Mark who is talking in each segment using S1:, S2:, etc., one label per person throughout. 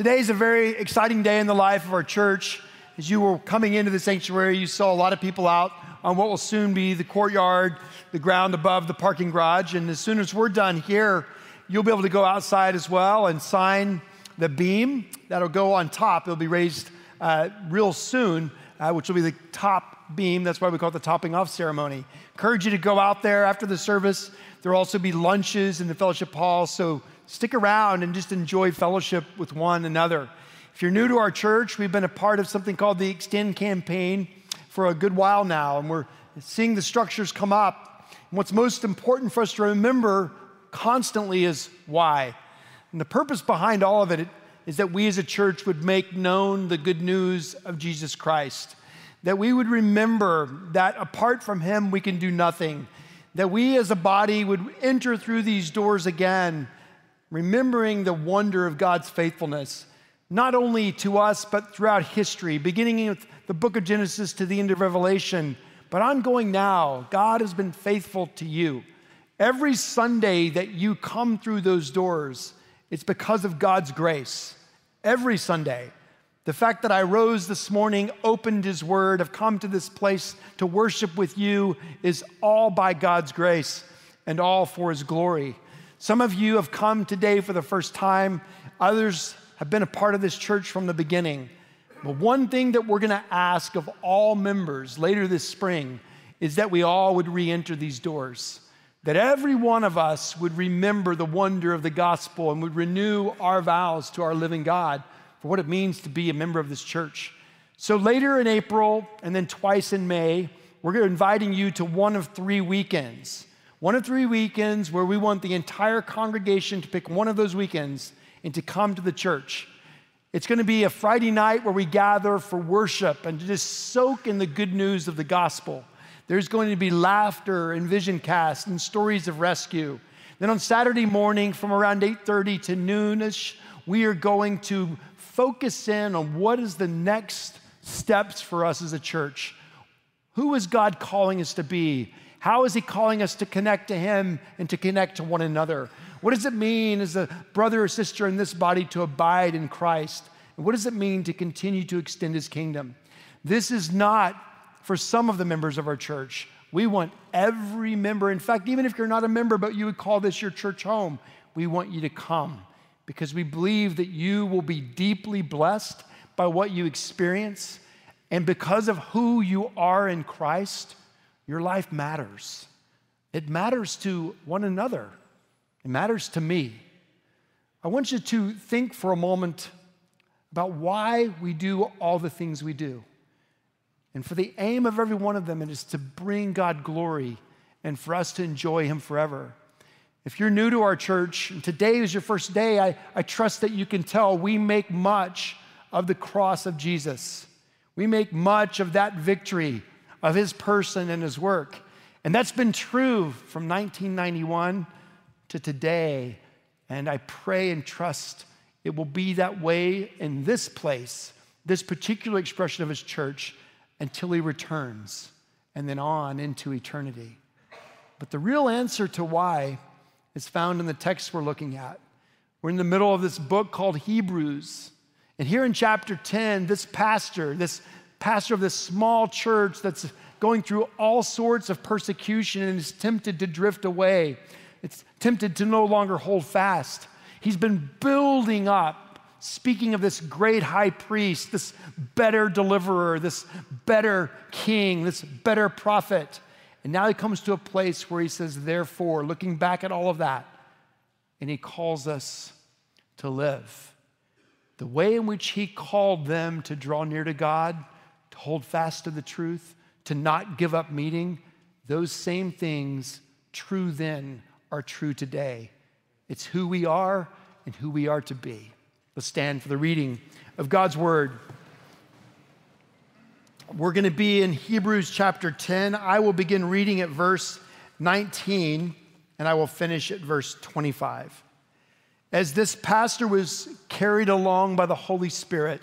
S1: Today is a very exciting day in the life of our church. As you were coming into the sanctuary, you saw a lot of people out on what will soon be the courtyard, the ground above the parking garage. And as soon as we're done here, you'll be able to go outside as well and sign the beam that'll go on top. It'll be raised uh, real soon, uh, which will be the top beam. That's why we call it the topping off ceremony. Encourage you to go out there after the service. There will also be lunches in the fellowship hall, so stick around and just enjoy fellowship with one another. If you're new to our church, we've been a part of something called the Extend campaign for a good while now, and we're seeing the structures come up. And what's most important for us to remember constantly is why. And the purpose behind all of it is that we as a church would make known the good news of Jesus Christ. That we would remember that apart from Him, we can do nothing. That we as a body would enter through these doors again, remembering the wonder of God's faithfulness not only to us, but throughout history, beginning with the book of Genesis to the end of Revelation, but ongoing now. God has been faithful to you. Every Sunday that you come through those doors, it's because of God's grace. Every Sunday. The fact that I rose this morning, opened His Word, have come to this place to worship with you is all by God's grace and all for His glory. Some of you have come today for the first time, others have been a part of this church from the beginning. But one thing that we're going to ask of all members later this spring is that we all would re enter these doors. That every one of us would remember the wonder of the gospel and would renew our vows to our living God for what it means to be a member of this church. So later in April and then twice in May, we're inviting you to one of three weekends. One of three weekends where we want the entire congregation to pick one of those weekends and to come to the church. It's going to be a Friday night where we gather for worship and to just soak in the good news of the gospel. There's going to be laughter and vision cast and stories of rescue. Then on Saturday morning from around 8:30 to noonish, we are going to focus in on what is the next steps for us as a church. Who is God calling us to be? How is he calling us to connect to him and to connect to one another? What does it mean as a brother or sister in this body to abide in Christ? And what does it mean to continue to extend his kingdom? This is not for some of the members of our church. We want every member, in fact, even if you're not a member, but you would call this your church home, we want you to come because we believe that you will be deeply blessed by what you experience. And because of who you are in Christ, your life matters. It matters to one another. It matters to me. I want you to think for a moment about why we do all the things we do. And for the aim of every one of them, it is to bring God glory and for us to enjoy Him forever. If you're new to our church, and today is your first day, I, I trust that you can tell we make much of the cross of Jesus. We make much of that victory of His person and His work. And that's been true from 1991 to today. And I pray and trust it will be that way in this place, this particular expression of his church, until he returns and then on into eternity. But the real answer to why is found in the text we're looking at. We're in the middle of this book called Hebrews. And here in chapter 10, this pastor, this pastor of this small church that's going through all sorts of persecution and is tempted to drift away, it's tempted to no longer hold fast. He's been building up, speaking of this great high priest, this better deliverer, this better king, this better prophet. And now he comes to a place where he says, therefore, looking back at all of that, and he calls us to live. The way in which he called them to draw near to God, hold fast to the truth, to not give up meeting, those same things, true then, are true today. It's who we are and who we are to be. Let's stand for the reading of God's word. We're going to be in Hebrews chapter 10. I will begin reading at verse 19 and I will finish at verse 25. As this pastor was carried along by the Holy Spirit,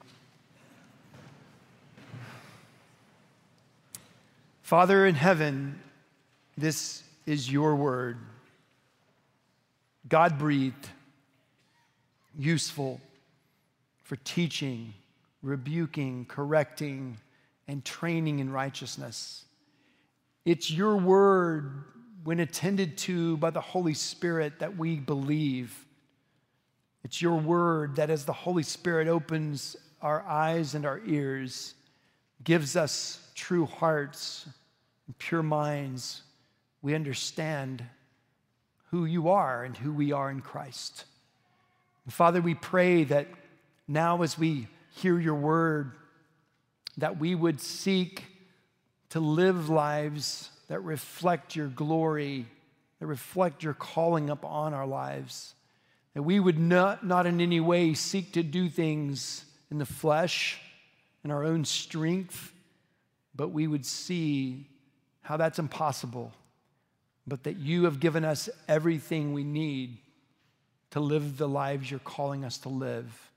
S1: Father in heaven, this is your word. God breathed, useful for teaching, rebuking, correcting, and training in righteousness. It's your word, when attended to by the Holy Spirit, that we believe. It's your word that, as the Holy Spirit opens our eyes and our ears, gives us true hearts, pure minds, we understand who you are and who we are in Christ. Father, we pray that now as we hear your word, that we would seek to live lives that reflect your glory, that reflect your calling upon our lives. That we would not, not in any way seek to do things in the flesh, in our own strength, but we would see how that's impossible but that you have given us everything we need to live the lives you're calling us to live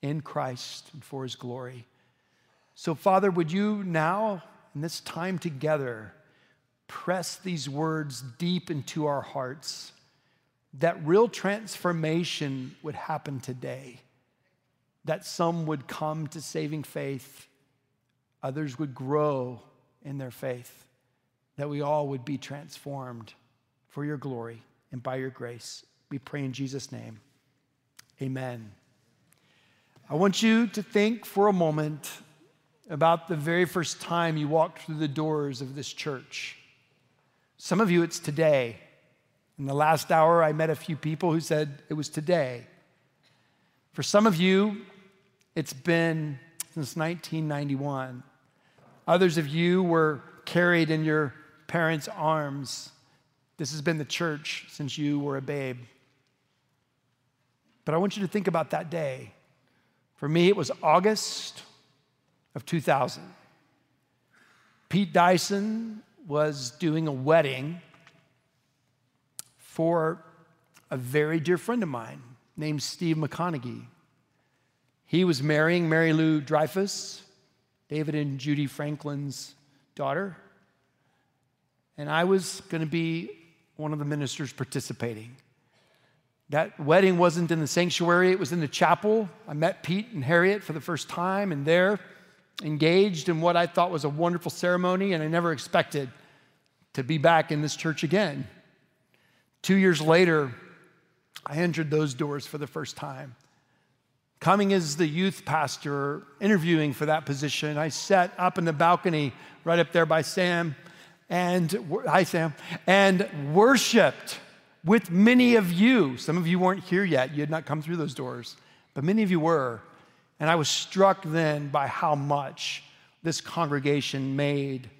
S1: in Christ and for his glory. So, Father, would you now, in this time together, press these words deep into our hearts, that real transformation would happen today, that some would come to saving faith, others would grow in their faith that we all would be transformed for your glory and by your grace. We pray in Jesus' name. Amen. I want you to think for a moment about the very first time you walked through the doors of this church. Some of you, it's today. In the last hour, I met a few people who said it was today. For some of you, it's been since 1991. Others of you were carried in your parents' arms. This has been the church since you were a babe. But I want you to think about that day. For me, it was August of 2000. Pete Dyson was doing a wedding for a very dear friend of mine named Steve McConaughey. He was marrying Mary Lou Dreyfus, David and Judy Franklin's daughter and I was going to be one of the ministers participating. That wedding wasn't in the sanctuary, it was in the chapel. I met Pete and Harriet for the first time, and they're engaged in what I thought was a wonderful ceremony, and I never expected to be back in this church again. Two years later, I entered those doors for the first time. Coming as the youth pastor, interviewing for that position, I sat up in the balcony right up there by Sam and hi Sam, and worshiped with many of you. Some of you weren't here yet, you had not come through those doors, but many of you were. And I was struck then by how much this congregation made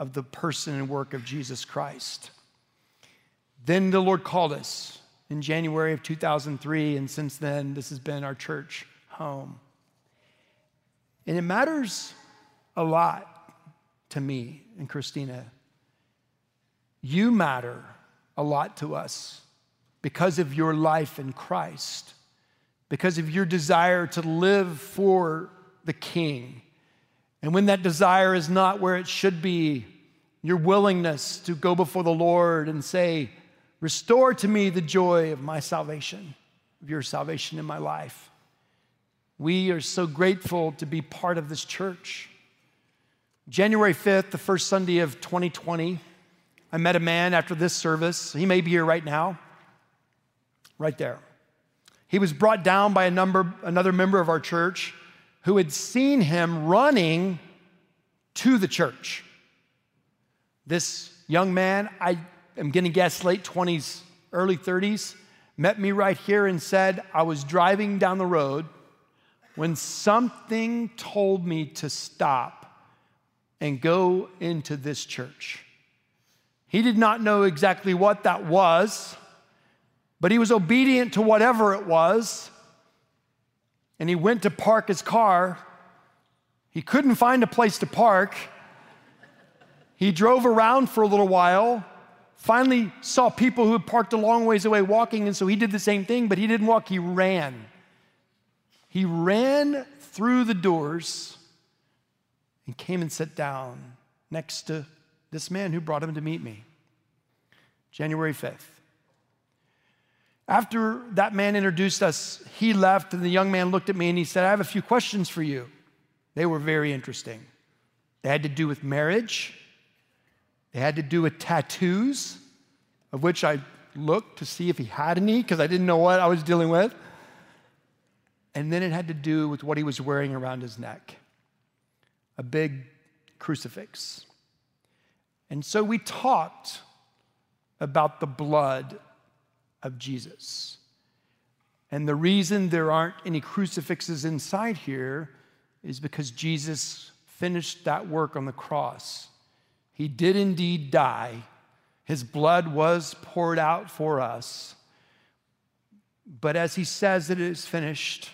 S1: of the person and work of Jesus Christ. Then the Lord called us in January of 2003, and since then, this has been our church home. And it matters a lot to me and Christina. You matter a lot to us because of your life in Christ, because of your desire to live for the King. And when that desire is not where it should be, your willingness to go before the Lord and say, Restore to me the joy of my salvation, of your salvation in my life. We are so grateful to be part of this church. January 5th, the first Sunday of 2020, I met a man after this service. He may be here right now. right there. He was brought down by a number, another member of our church who had seen him running to the church. This young man, I am going to guess late 20s, early 30s, met me right here and said, I was driving down the road when something told me to stop and go into this church. He did not know exactly what that was, but he was obedient to whatever it was. And he went to park his car. He couldn't find a place to park. He drove around for a little while, finally saw people who had parked a long ways away walking, and so he did the same thing, but he didn't walk, he ran. He ran through the doors and came and sat down next to this man who brought him to meet me. January 5th. After that man introduced us, he left, and the young man looked at me and he said, I have a few questions for you. They were very interesting. They had to do with marriage, they had to do with tattoos, of which I looked to see if he had any because I didn't know what I was dealing with. And then it had to do with what he was wearing around his neck a big crucifix. And so we talked about the blood of Jesus. And the reason there aren't any crucifixes inside here is because Jesus finished that work on the cross. He did indeed die. His blood was poured out for us. But as he says it is finished,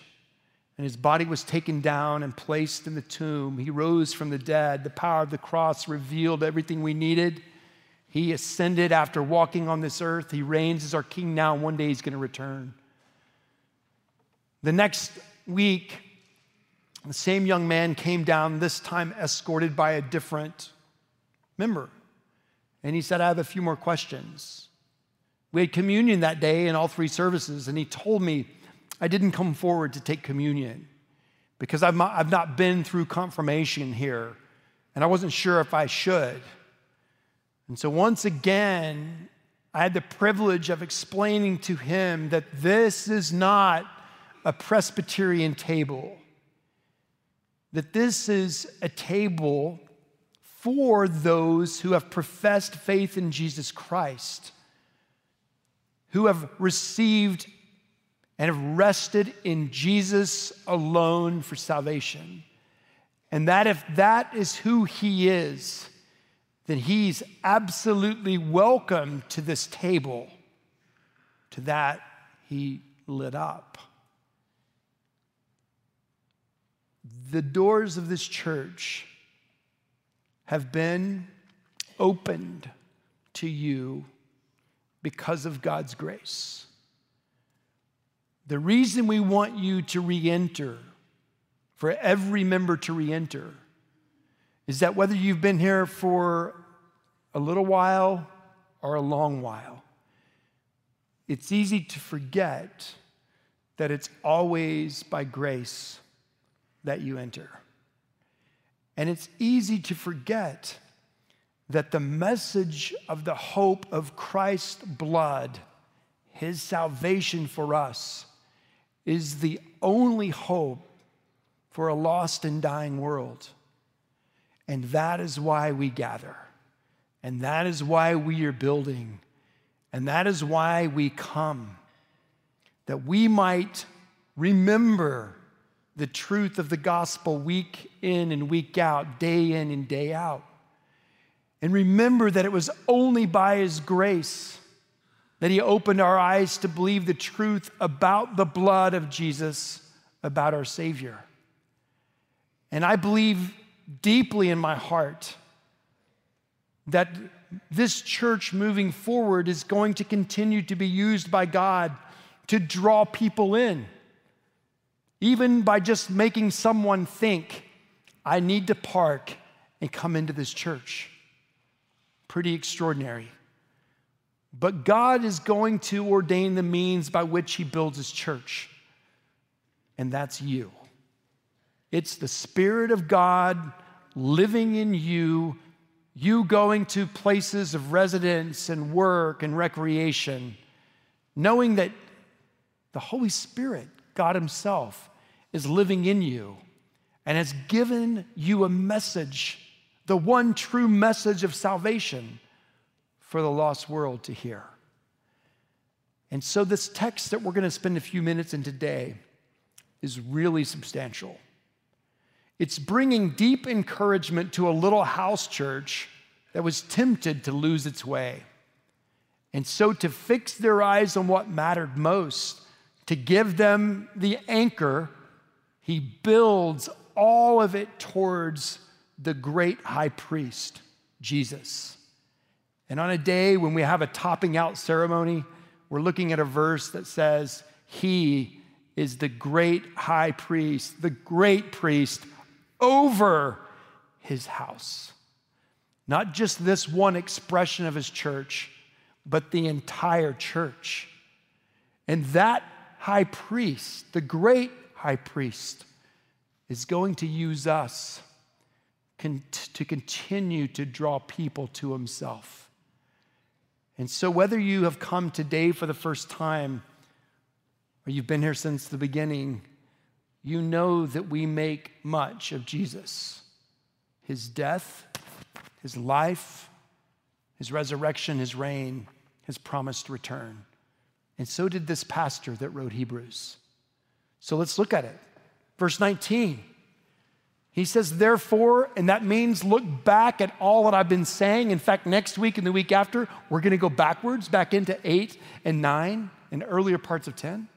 S1: and his body was taken down and placed in the tomb. He rose from the dead. The power of the cross revealed everything we needed. He ascended after walking on this earth. He reigns as our king now, one day he's going to return. The next week, the same young man came down, this time escorted by a different member. And he said, I have a few more questions. We had communion that day in all three services, and he told me, I didn't come forward to take communion because I've not, I've not been through confirmation here, and I wasn't sure if I should. And so, once again, I had the privilege of explaining to him that this is not a Presbyterian table, that this is a table for those who have professed faith in Jesus Christ, who have received and have rested in Jesus alone for salvation. And that if that is who he is, then he's absolutely welcome to this table. To that, he lit up. The doors of this church have been opened to you because of God's grace. The reason we want you to re enter, for every member to re enter, is that whether you've been here for a little while or a long while, it's easy to forget that it's always by grace that you enter. And it's easy to forget that the message of the hope of Christ's blood, his salvation for us, is the only hope for a lost and dying world. And that is why we gather. And that is why we are building. And that is why we come. That we might remember the truth of the gospel week in and week out, day in and day out. And remember that it was only by His grace that He opened our eyes to believe the truth about the blood of Jesus, about our Savior. And I believe deeply in my heart that this church moving forward is going to continue to be used by God to draw people in, even by just making someone think, I need to park and come into this church. Pretty extraordinary. But God is going to ordain the means by which He builds His church, and that's you. It's the Spirit of God living in you, you going to places of residence and work and recreation, knowing that The Holy Spirit, God Himself, is living in you and has given you a message, the one true message of salvation for the lost world to hear. And so, this text that we're going to spend a few minutes in today is really substantial. It's bringing deep encouragement to a little house church that was tempted to lose its way. And so, to fix their eyes on what mattered most, to give them the anchor, he builds all of it towards the great high priest, Jesus. And on a day when we have a topping out ceremony, we're looking at a verse that says, He is the great high priest, the great priest over his house. Not just this one expression of his church, but the entire church. And that high priest, the great high priest, is going to use us to continue to draw people to himself. And so, whether you have come today for the first time or you've been here since the beginning, you know that we make much of Jesus, his death, his life, his resurrection, his reign, his promised return. And so did this pastor that wrote Hebrews. So let's look at it. Verse 19. He says, therefore, and that means look back at all that I've been saying. In fact, next week and the week after, we're going to go backwards, back into 8 and 9 and earlier parts of 10.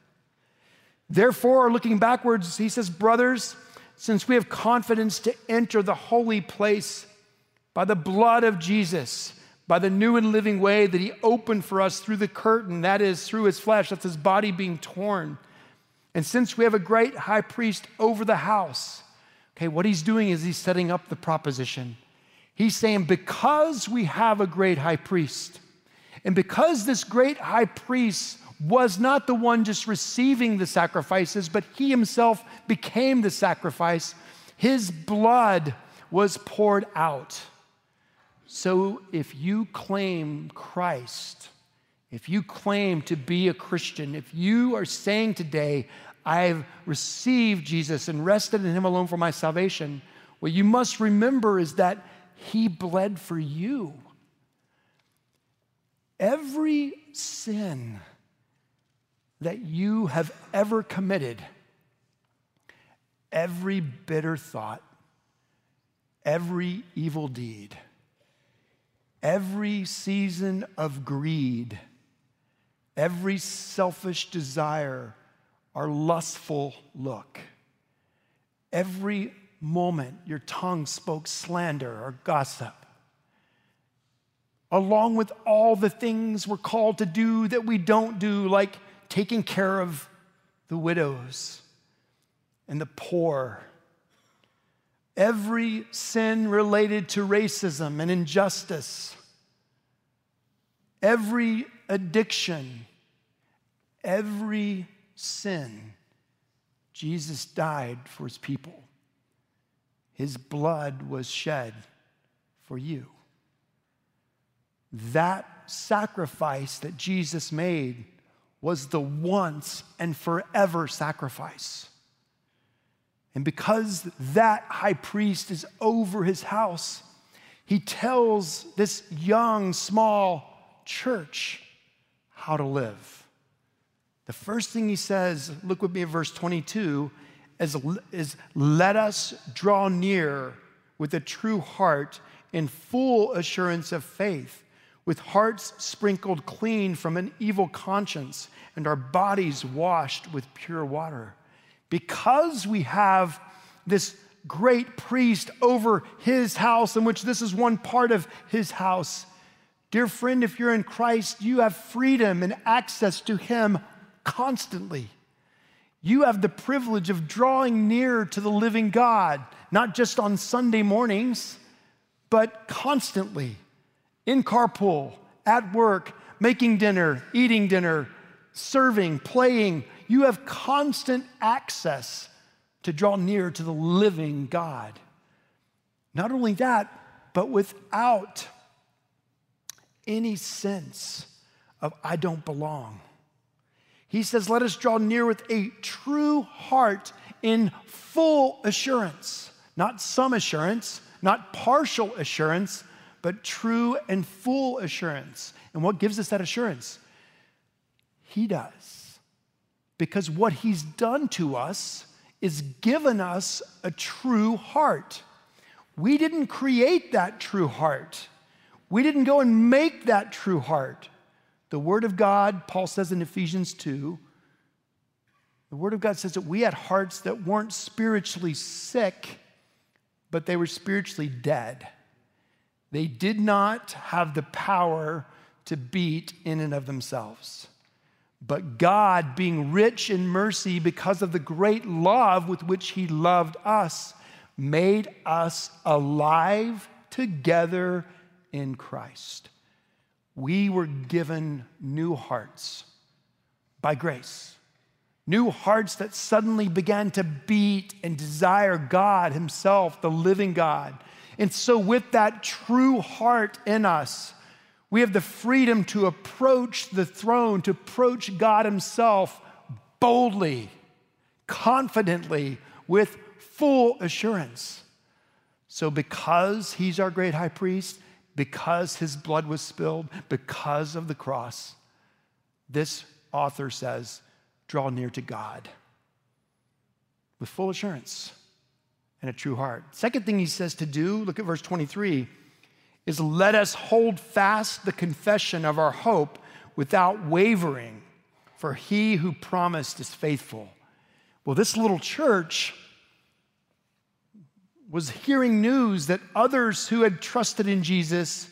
S1: Therefore, looking backwards, he says, brothers, since we have confidence to enter the holy place by the blood of Jesus, by the new and living way that he opened for us through the curtain, that is, through his flesh, that's his body being torn. And since we have a great high priest over the house, Okay, what he's doing is he's setting up the proposition. He's saying, because we have a great high priest, and because this great high priest was not the one just receiving the sacrifices, but he himself became the sacrifice, his blood was poured out. So if you claim Christ, if you claim to be a Christian, if you are saying today, I've received Jesus and rested in Him alone for my salvation, what you must remember is that He bled for you. Every sin that you have ever committed, every bitter thought, every evil deed, every season of greed, every selfish desire, our lustful look. Every moment your tongue spoke slander or gossip, along with all the things we're called to do that we don't do, like taking care of the widows and the poor. Every sin related to racism and injustice, every addiction, every sin, Jesus died for his people. His blood was shed for you. That sacrifice that Jesus made was the once and forever sacrifice. And because that high priest is over his house, he tells this young, small church how to live. The first thing he says, look with me at verse 22, is, is let us draw near with a true heart in full assurance of faith, with hearts sprinkled clean from an evil conscience and our bodies washed with pure water. Because we have this great priest over his house, in which this is one part of his house. Dear friend, if you're in Christ, you have freedom and access to him constantly. You have the privilege of drawing near to the living God, not just on Sunday mornings, but constantly in carpool, at work, making dinner, eating dinner, serving, playing. You have constant access to draw near to the living God. Not only that, but without any sense of I don't belong. He says, Let us draw near with a true heart in full assurance, not some assurance, not partial assurance, but true and full assurance. And what gives us that assurance? He does. Because what He's done to us is given us a true heart. We didn't create that true heart. We didn't go and make that true heart. The Word of God, Paul says in Ephesians 2, the Word of God says that we had hearts that weren't spiritually sick, but they were spiritually dead. They did not have the power to beat in and of themselves. But God, being rich in mercy because of the great love with which He loved us, made us alive together in Christ. We were given new hearts by grace. New hearts that suddenly began to beat and desire God Himself, the living God. And so, with that true heart in us, we have the freedom to approach the throne, to approach God Himself boldly, confidently, with full assurance. So, because He's our great high priest, because His blood was spilled, because of the cross, this author says, draw near to God with full assurance and a true heart. Second thing he says to do, look at verse 23, is let us hold fast the confession of our hope without wavering, for he who promised is faithful. Well, this little church was hearing news that others who had trusted in Jesus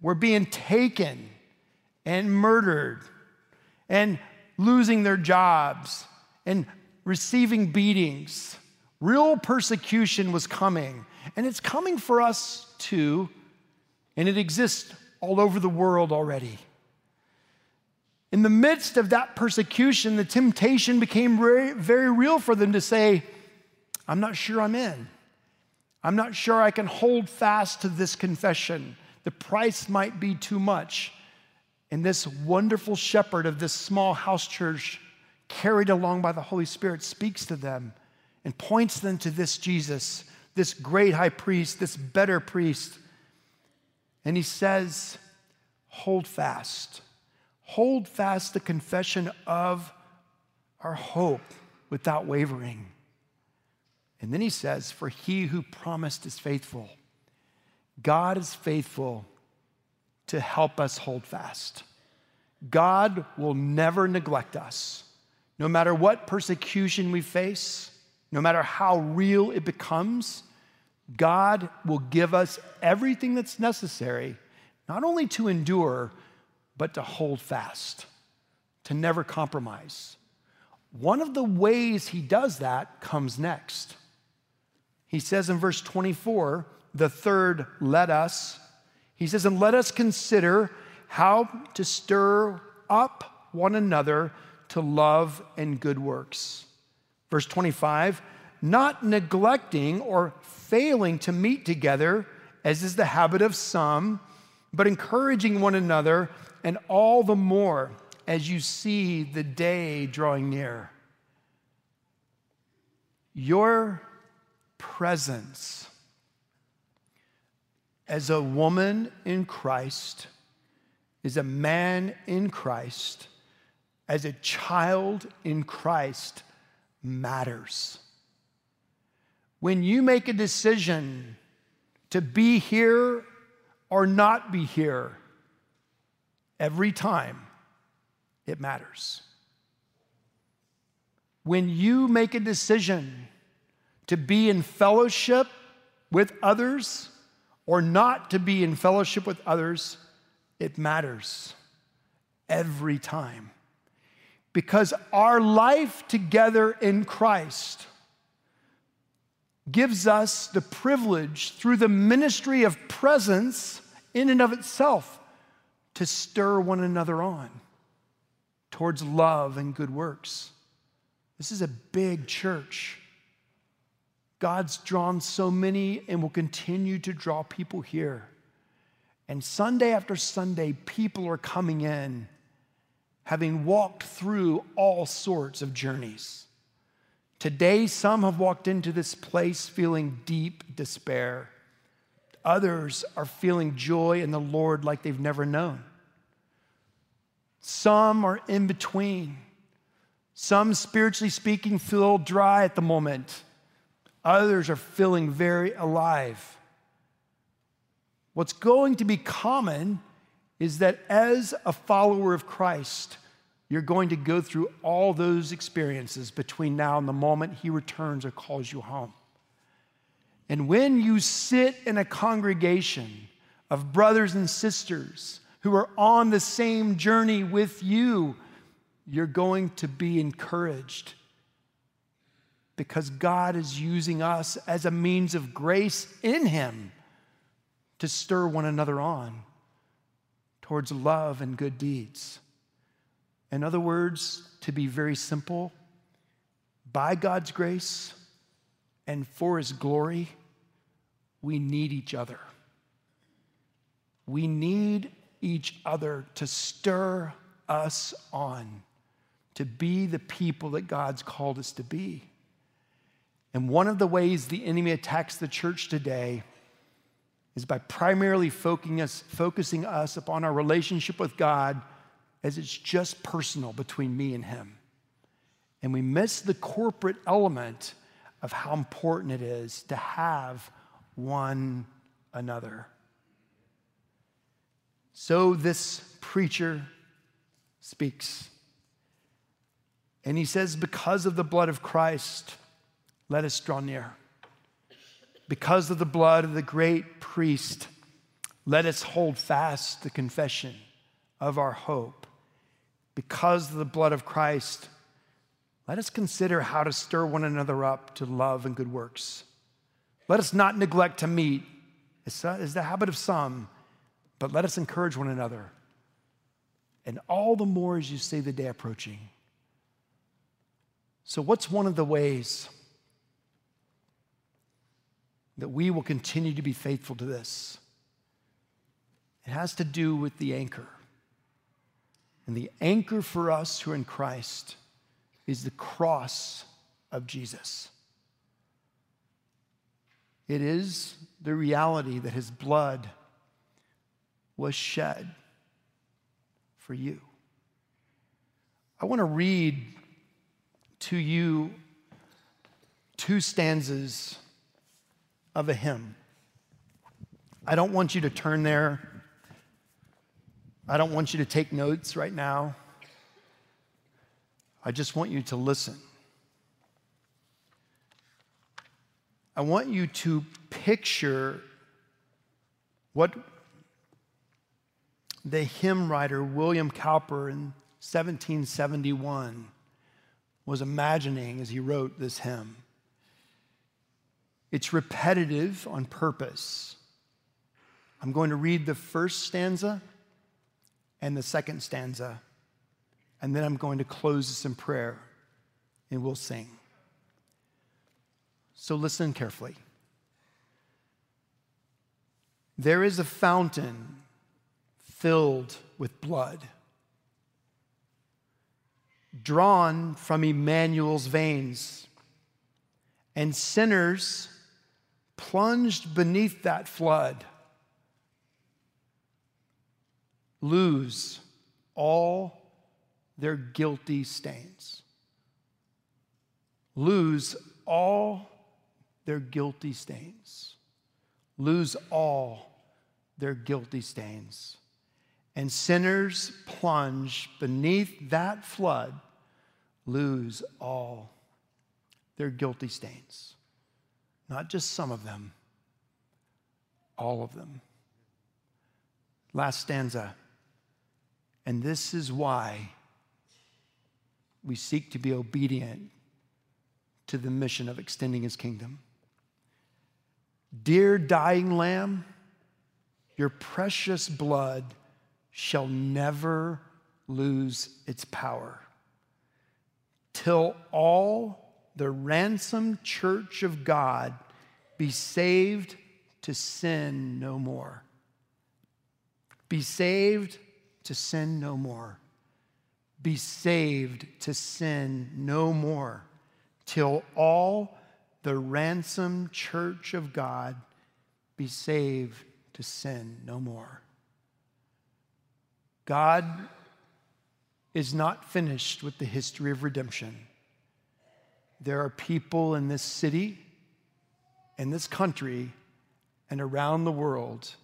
S1: were being taken and murdered and losing their jobs and receiving beatings. Real persecution was coming, and it's coming for us too, and it exists all over the world already. In the midst of that persecution, the temptation became very, very real for them to say, I'm not sure I'm in. I'm not sure I can hold fast to this confession. The price might be too much. And this wonderful shepherd of this small house church, carried along by the Holy Spirit, speaks to them and points them to this Jesus, this great high priest, this better priest. And he says, Hold fast. Hold fast the confession of our hope without wavering. And then he says, For he who promised is faithful. God is faithful to help us hold fast. God will never neglect us. No matter what persecution we face, no matter how real it becomes, God will give us everything that's necessary, not only to endure, but to hold fast, to never compromise. One of the ways he does that comes next. He says in verse 24, the third, let us, he says, and let us consider how to stir up one another to love and good works. Verse 25, not neglecting or failing to meet together, as is the habit of some, but encouraging one another, and all the more as you see the day drawing near. Your presence as a woman in Christ, as a man in Christ, as a child in Christ matters. When you make a decision to be here or not be here, every time it matters. When you make a decision to be in fellowship with others, or not to be in fellowship with others, it matters every time. Because our life together in Christ gives us the privilege through the ministry of presence in and of itself to stir one another on towards love and good works. This is a big church. God's drawn so many and will continue to draw people here. And Sunday after Sunday, people are coming in having walked through all sorts of journeys. Today, some have walked into this place feeling deep despair. Others are feeling joy in the Lord like they've never known. Some are in between. Some, spiritually speaking, feel dry at the moment. Others are feeling very alive. What's going to be common is that as a follower of Christ, you're going to go through all those experiences between now and the moment He returns or calls you home. And when you sit in a congregation of brothers and sisters who are on the same journey with you, you're going to be encouraged because God is using us as a means of grace in Him to stir one another on towards love and good deeds. In other words, to be very simple, by God's grace and for His glory, we need each other. We need each other to stir us on to be the people that God's called us to be. And one of the ways the enemy attacks the church today is by primarily focusing us, focusing us upon our relationship with God as it's just personal between me and Him. And we miss the corporate element of how important it is to have one another. So this preacher speaks. And he says, Because of the blood of Christ, let us draw near. Because of the blood of the great priest, let us hold fast the confession of our hope. Because of the blood of Christ, let us consider how to stir one another up to love and good works. Let us not neglect to meet, as is the habit of some, but let us encourage one another. And all the more as you see the day approaching. So, what's one of the ways that we will continue to be faithful to this? It has to do with the anchor. And the anchor for us who are in Christ is the cross of Jesus. It is the reality that his blood was shed for you. I want to read to you two stanzas of a hymn. I don't want you to turn there. I don't want you to take notes right now. I just want you to listen. I want you to picture what the hymn writer William Cowper in 1771 was imagining as he wrote this hymn. It's repetitive on purpose. I'm going to read the first stanza and the second stanza, and then I'm going to close this in prayer and we'll sing. So listen carefully. There is a fountain filled with blood, drawn from Emmanuel's veins, and sinners plunged beneath that flood lose all their guilty stains. Lose all their guilty stains, lose all their guilty stains. And sinners plunge beneath that flood, lose all their guilty stains. Not just some of them, all of them. Last stanza. And this is why we seek to be obedient to the mission of extending his kingdom. Dear dying lamb, your precious blood shall never lose its power till all the ransomed church of God be saved to sin no more. Be saved to sin no more. be saved to sin no more, till all the ransomed church of God be saved to sin no more. God is not finished with the history of redemption. There are people in this city, in this country, and around the world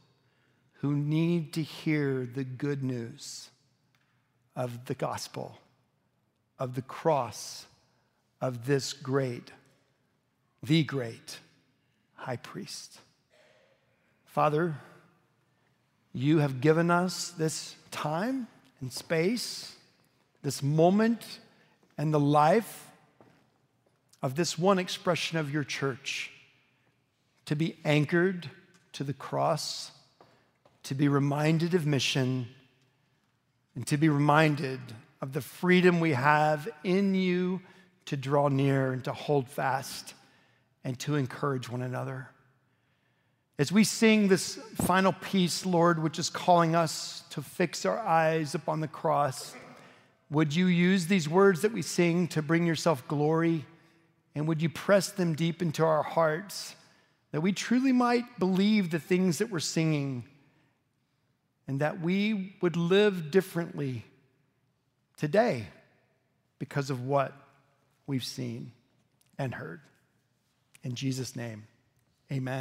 S1: who need to hear the good news of the gospel, of the cross of this great, the great high priest. Father, you have given us this time and space, this moment, and the life of this one expression of your church to be anchored to the cross, to be reminded of mission, and to be reminded of the freedom we have in you to draw near and to hold fast and to encourage one another. As we sing this final piece, Lord, which is calling us to fix our eyes upon the cross, would you use these words that we sing to bring yourself glory? And would you press them deep into our hearts that we truly might believe the things that we're singing and that we would live differently today because of what we've seen and heard. In Jesus' name, amen.